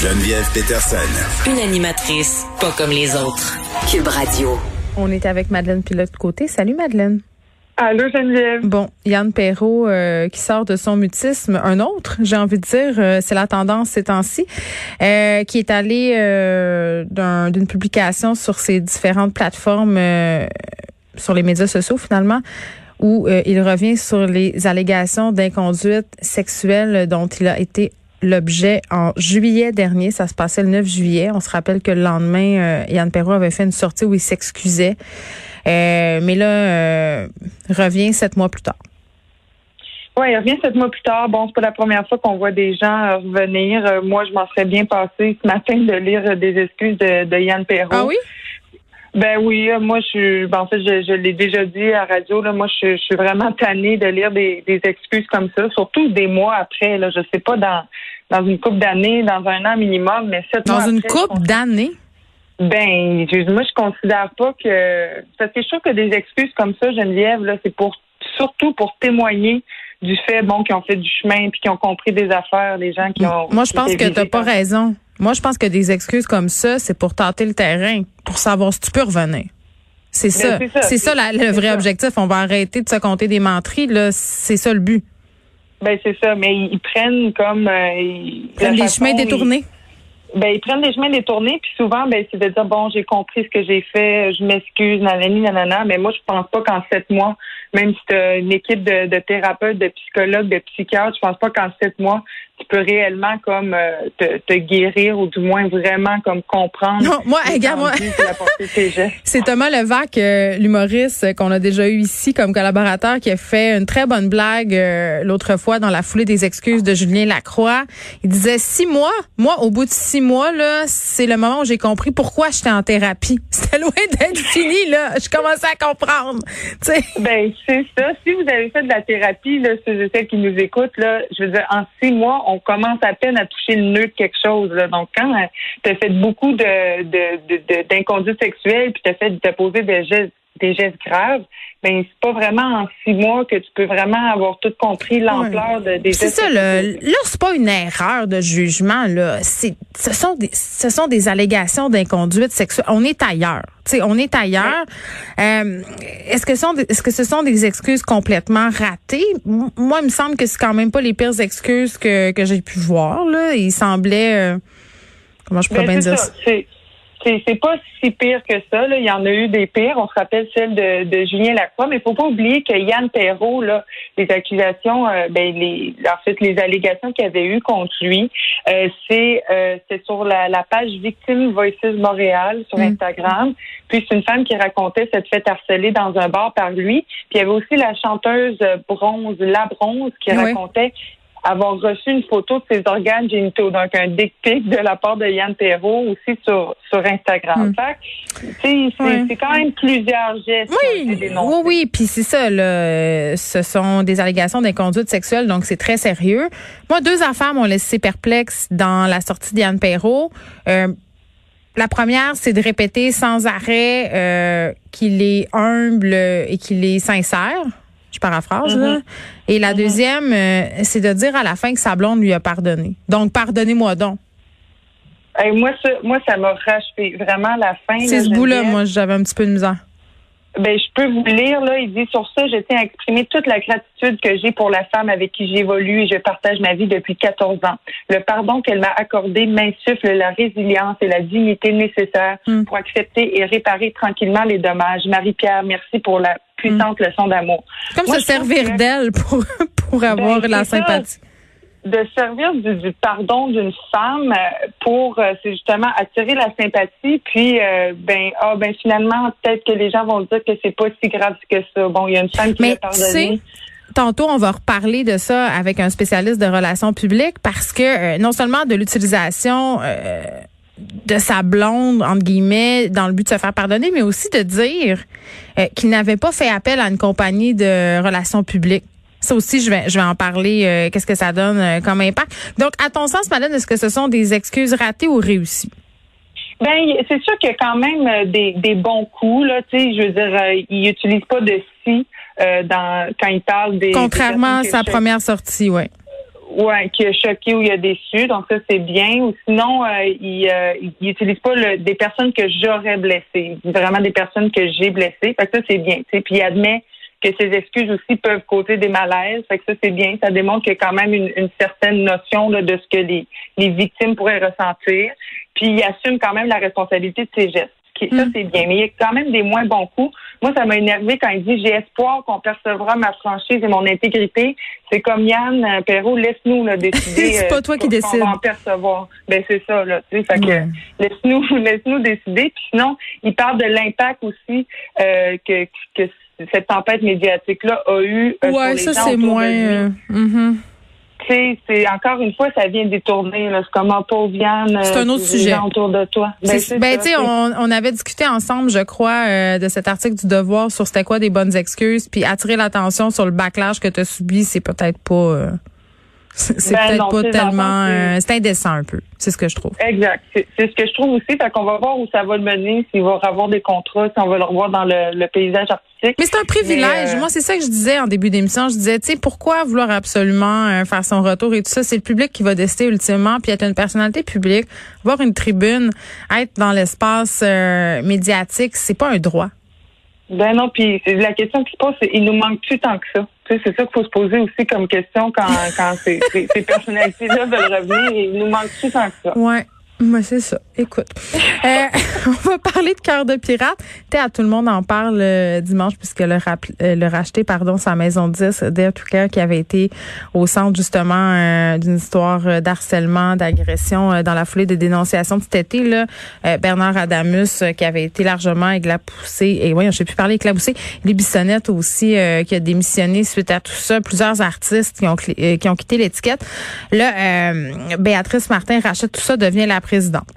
Geneviève Peterson. Une animatrice pas comme les autres. Cube Radio. On est avec Madeleine Pilote côté. Salut Madeleine. Allô Geneviève. Bon, Yann Perrault euh, qui sort de son mutisme, un autre, j'ai envie de dire, euh, c'est la tendance ces temps-ci, euh, qui est allé d'une publication sur ses différentes plateformes, sur les médias sociaux finalement, où il revient sur les allégations d'inconduite sexuelle dont il a été l'objet en juillet dernier. Ça se passait le 9 juillet. On se rappelle que le lendemain, euh, Yann Perrault avait fait une sortie où il s'excusait. Euh, mais là, euh, revient sept mois plus tard. Oui, il revient sept mois plus tard. Bon, c'est pas la première fois qu'on voit des gens revenir. moi, je m'en serais bien passé ce matin de lire des excuses de, Yann Perrault. Ah oui? Ben oui, moi je suis ben, en fait je, l'ai déjà dit à la radio là, moi je, suis vraiment tannée de lire des, excuses comme ça, surtout des mois après là, je sais pas dans dans une coupe d'années, dans un an minimum, mais sept dans mois une coupe d'années? Ben, moi je considère pas que parce que je trouve que des excuses comme ça, Geneviève là, c'est pour surtout pour témoigner du fait bon qu'ils ont fait du chemin puis qu'ils ont compris des affaires, les gens qui ont. Moi je pense que t'as pas raison. Moi, je pense que des excuses comme ça, c'est pour tenter le terrain, pour savoir si tu peux revenir. C'est ben, ça. C'est ça, le vrai objectif. On va arrêter de se compter des menteries. Là, c'est ça le but. Ben c'est ça, mais ils prennent comme euh, ils prennent des chemins détournés. ben ils prennent des chemins détournés, puis souvent ben c'est de dire bon j'ai compris ce que j'ai fait, je m'excuse, nanani nanana, mais moi je pense pas qu'en sept mois, même si tu as une équipe de, de thérapeutes, de psychologues, de psychiatres, je pense pas qu'en sept mois tu peux réellement comme euh, te, guérir ou du moins vraiment comme comprendre. Non, moi, regarde, moi, c'est Thomas Levac, euh, l'humoriste qu'on a déjà eu ici comme collaborateur, qui a fait une très bonne blague euh, l'autre fois dans la foulée des excuses de Julien Lacroix. Il disait six mois. Moi, au bout de six mois, là, c'est le moment où j'ai compris pourquoi j'étais en thérapie. C'était loin d'être fini, là. Je commençais à comprendre. sais. Ben, c'est ça. Si vous avez fait de la thérapie, là, ceux et qui nous écoutent, là, je veux dire, en six mois, on commence à peine à toucher le nœud de quelque chose. Donc, quand euh, tu as fait beaucoup de, d'inconduite sexuelle, puis tu as fait de poser des gestes, des gestes graves, ben c'est pas vraiment en six mois que tu peux vraiment avoir tout compris l'ampleur de, des C'est ça, là, là c'est pas une erreur de jugement, là. C'est, ce sont des, ce sont des allégations d'inconduite sexuelle. On est ailleurs. sais, on est ailleurs. Euh, est-ce que, sont, est-ce que ce sont des excuses complètement ratées? Moi, il me semble que c'est quand même pas les pires excuses que, que j'ai pu voir, là. Il semblait, euh, comment je pourrais ben, bien dire ça? C'est pas si pire que ça. Là. Il y en a eu des pires. On se rappelle celle de, de Julien Lacroix, mais il faut pas oublier que Yann Perrault, là, les accusations, euh, ben les, en fait, les allégations qu'il avait eues contre lui, euh, c'est euh, sur la, la, page Victime Voices Montréal sur mm. Instagram. Puis c'est une femme qui racontait cette fait harceler dans un bar par lui. Puis il y avait aussi la chanteuse Bronze, La Bronze, qui racontait avoir reçu une photo de ses organes génitaux, donc un dick pic de la part de Yann Perrault aussi sur, sur Instagram. Hmm. c'est quand même plusieurs gestes. Oui, oui, oui, puis c'est ça, là, ce sont des allégations d'inconduite sexuelle, donc c'est très sérieux. Moi, deux affaires m'ont laissé perplexe dans la sortie d'Yann Perrault. Euh, la première, c'est de répéter sans arrêt euh, qu'il est humble et qu'il est sincère. Je paraphrase, là. Mm-hmm. Et la mm-hmm. deuxième, euh, c'est de dire à la fin que sa blonde lui a pardonné. Donc, pardonnez-moi donc. moi, ça, moi, ça m'a racheté vraiment la fin. C'est ce bout-là, moi, j'avais un petit peu de misère. Ben, je peux vous lire, là. Il dit sur ça, je tiens à exprimer toute la gratitude que j'ai pour la femme avec qui j'évolue et je partage ma vie depuis 14 ans. Le pardon qu'elle m'a accordé m'insuffle la résilience et la dignité nécessaires mm. pour accepter et réparer tranquillement les dommages. Marie-Pierre, merci pour la puissante leçon d'amour. Comme se servir d'elle pour, pour ben, avoir la sympathie. de servir du, pardon d'une femme euh, pour euh, c'est justement attirer la sympathie puis euh, ben ah ben finalement peut-être que les gens vont dire que c'est pas si grave que ça bon il y a une femme qui Mais, pardonner Tantôt, on va reparler de ça avec un spécialiste de relations publiques parce que non seulement de l'utilisation de sa blonde, entre guillemets, dans le but de se faire pardonner, mais aussi de dire euh, qu'il n'avait pas fait appel à une compagnie de relations publiques. Ça aussi, je vais, je vais en parler. Euh, qu'est-ce que ça donne euh, comme impact? Donc, à ton sens, Madeleine, est-ce que ce sont des excuses ratées ou réussies? Ben, c'est sûr qu'il y a quand même des, des bons coups. Là, tu sais, je veux dire, il n'utilise pas de si dans quand il parle des. Contrairement à sa première sortie, oui. Ouais, qui a choqué ou il a déçu, donc ça c'est bien. Ou sinon, euh, il, euh, il utilise pas le, des personnes que j'aurais blessées, vraiment des personnes que j'ai blessées. Fait que ça c'est bien. Puis il admet que ses excuses aussi peuvent causer des malaises. Fait que ça c'est bien. Ça démontre qu'il y a quand même une, une certaine notion là, de ce que les, les victimes pourraient ressentir. Puis il assume quand même la responsabilité de ses gestes. Ça, mm. c'est bien. Mais il y a quand même des moins bons coups. Moi, ça m'a énervé quand il dit j'ai espoir qu'on percevra ma franchise et mon intégrité. C'est comme Yann euh, Perrault, laisse-nous décider. c'est pas euh, toi qui décide. On va en percevoir. Ben c'est ça là. Tu sais, fait que laisse-nous laisse-nous décider. Puis sinon, il parle de l'impact aussi euh, que, que cette tempête médiatique là a eu. Euh, ouais, ça c'est moins. Mm-hmm c'est encore une fois, ça vient détourner. C'est comme un pauvre Vienne. C'est un autre sujet. Autour de toi. Ben, ben tu sais, on, on, avait discuté ensemble, je crois, euh, de cet article du Devoir sur c'était quoi des bonnes excuses, puis attirer l'attention sur le backlash que tu as subi, c'est peut-être pas. Euh, c'est ben peut-être pas tellement. Euh, c'est indécent un peu. C'est ce que je trouve. Exact. C'est ce que je trouve aussi. Fait qu'on va voir où ça va le mener, s'il va avoir des contrats, si on va le revoir dans le, paysage artistique. Mais c'est un privilège. Euh, Moi, c'est ça que je disais en début d'émission. Je disais, tu sais, pourquoi vouloir absolument euh, faire son retour et tout ça? C'est le public qui va décider ultimement. Puis être une personnalité publique, voir une tribune, être dans l'espace médiatique, c'est pas un droit. Ben non, puis la question qui se pose, c'est il nous manque-tu tant que ça? C'est ça qu'il faut se poser aussi comme question quand, quand ces, ces, personnalités-là veulent revenir. Il nous manque tout ça? Ouais. Moi, c'est ça. Écoute, euh, on va parler de cœur de pirate. T'es à tout le monde en parle euh, dimanche puisque le, euh, le racheter, pardon, sa maison 10, Dare to Care, qui avait été au centre justement d'une histoire d'harcèlement, d'agression dans la foulée des dénonciations de cet été. Là, Bernard Adamus, qui avait été largement éclaboussé, et oui, je sais plus parler éclaboussé. Les Bissonnette aussi, qui a démissionné suite à tout ça. Plusieurs artistes qui ont qui ont quitté l'étiquette. Là, Béatrice Martin rachète tout ça, devient la présidente.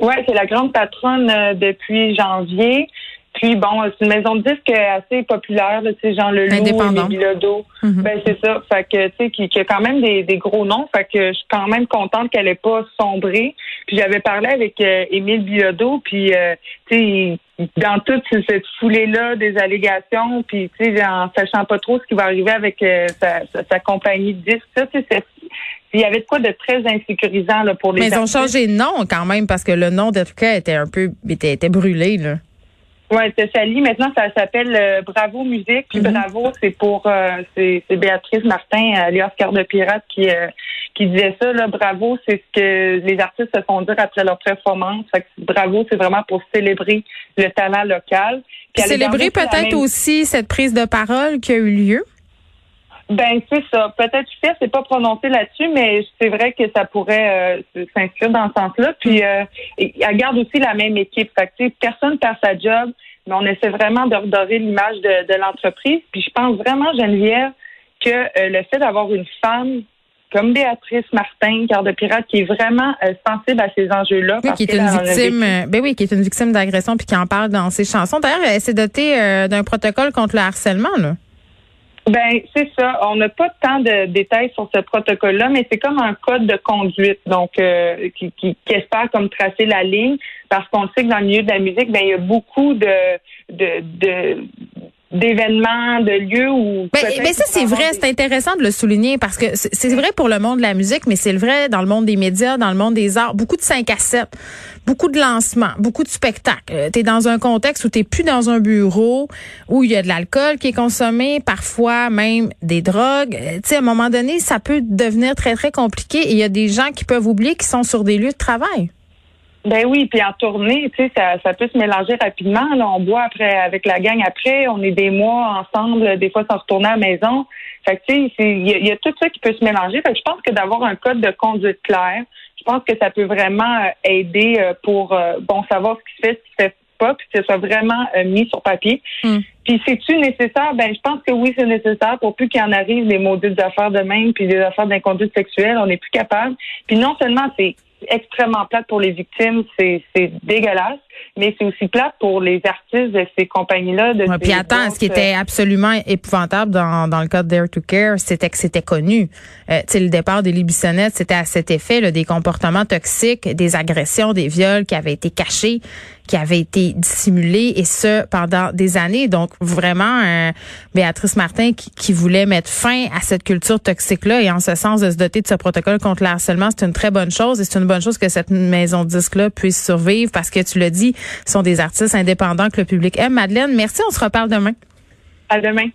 Oui, c'est la grande patronne euh, depuis janvier. Puis bon, c'est une maison de disques assez populaire, sais, Jean Leloup, Émile Bilodeau. Mm Ben c'est ça. Fait que tu sais, qui, qui, a quand même des, des, gros noms. Fait que je suis quand même contente qu'elle ait pas sombré. Puis j'avais parlé avec euh, Émile Bilodeau, puis euh, tu sais, dans toute cette foulée-là des allégations, puis tu sais, en sachant pas trop ce qui va arriver avec sa, sa, compagnie de disques, ça, c'est il y avait de quoi de très insécurisant là, pour les Mais ils ont changé de nom quand même parce que le nom d'Educa était un peu était, était brûlé là. Oui, c'est Sally. Maintenant, ça s'appelle euh, Bravo Musique. Puis mm-hmm. Bravo, c'est pour euh, c'est Béatrice Martin, alias Cœur de Pirate, qui euh, qui disait ça. Là, bravo, c'est ce que les artistes se font dire après leur performance. Fait que bravo, c'est vraiment pour célébrer le talent local. célébrer peut-être aussi cette prise de parole qui a eu lieu. Ben c'est ça. Peut-être que c'est pas prononcé là-dessus, mais c'est vrai que ça pourrait euh, s'inscrire dans ce sens-là. Puis euh, elle garde aussi la même équipe. Fait que, personne perd sa job, mais on essaie vraiment de redorer l'image de, de l'entreprise. Puis je pense vraiment, Geneviève, que euh, le fait d'avoir une femme comme Béatrice Martin, garde de pirate, qui est vraiment euh, sensible à ces enjeux-là. Oui, qui est une victime, ben oui, qui est une victime d'agression puis qui en parle dans ses chansons. D'ailleurs, elle s'est dotée d'un protocole contre le harcèlement, là. Ben c'est ça. On n'a pas tant de détails sur ce protocole-là, mais c'est comme un code de conduite, donc euh, qui, qui, espère comme tracer la ligne, parce qu'on sait que dans le milieu de la musique, ben il y a beaucoup de de, de d'événements, de lieux où. Mais, mais ça, c'est vrai. C'est intéressant de le souligner parce que c'est vrai pour le monde de la musique, mais c'est vrai dans le monde des médias, dans le monde des arts. Beaucoup de 5 à 7, beaucoup de lancements, beaucoup de spectacles. Euh, tu es dans un contexte où tu plus dans un bureau, où il y a de l'alcool qui est consommé, parfois même des drogues. Euh, tu sais, à un moment donné, ça peut devenir très, très compliqué et il y a des gens qui peuvent oublier qu'ils sont sur des lieux de travail. Ben oui, puis en tournée, tu sais, ça, ça peut se mélanger rapidement. Là, on boit après avec la gang après, on est des mois ensemble, des fois sans retourner à la maison. Fait que tu sais, il y, a tout ça qui peut se mélanger. Fait que je pense que d'avoir un code de conduite clair, je pense que ça peut vraiment euh, aider euh, pour euh, bon savoir ce qui se fait, ce qui se fait pas, puis que ce soit vraiment mis sur papier. Hmm. Puis c'est-tu nécessaire? Ben je pense que oui, c'est nécessaire pour plus qu'il en arrive des maudites affaires de même, puis des affaires d'inconduite sexuelle, on n'est plus capable. Puis non seulement c'est extrêmement plate pour les victimes, c'est dégueulasse. Mais c'est aussi plate pour les artistes de ces compagnies-là. De puis attends, ce qui était absolument épouvantable dans, dans le cas de Dare to Care, c'était que c'était connu. Euh, le départ des Libissonnettes, c'était à cet effet, là, des comportements toxiques, des agressions, des viols qui avaient été cachés qui avait été dissimulé et ce pendant des années. Donc vraiment, euh, Béatrice Martin qui, voulait mettre fin à cette culture toxique-là et en ce sens de se doter de ce protocole contre le harcèlement, c'est une très bonne chose et c'est une bonne chose que cette maison de disque-là puisse survivre parce que tu l'as dit, sont des artistes indépendants que le public aime. Madeleine, merci, on se reparle demain. À demain.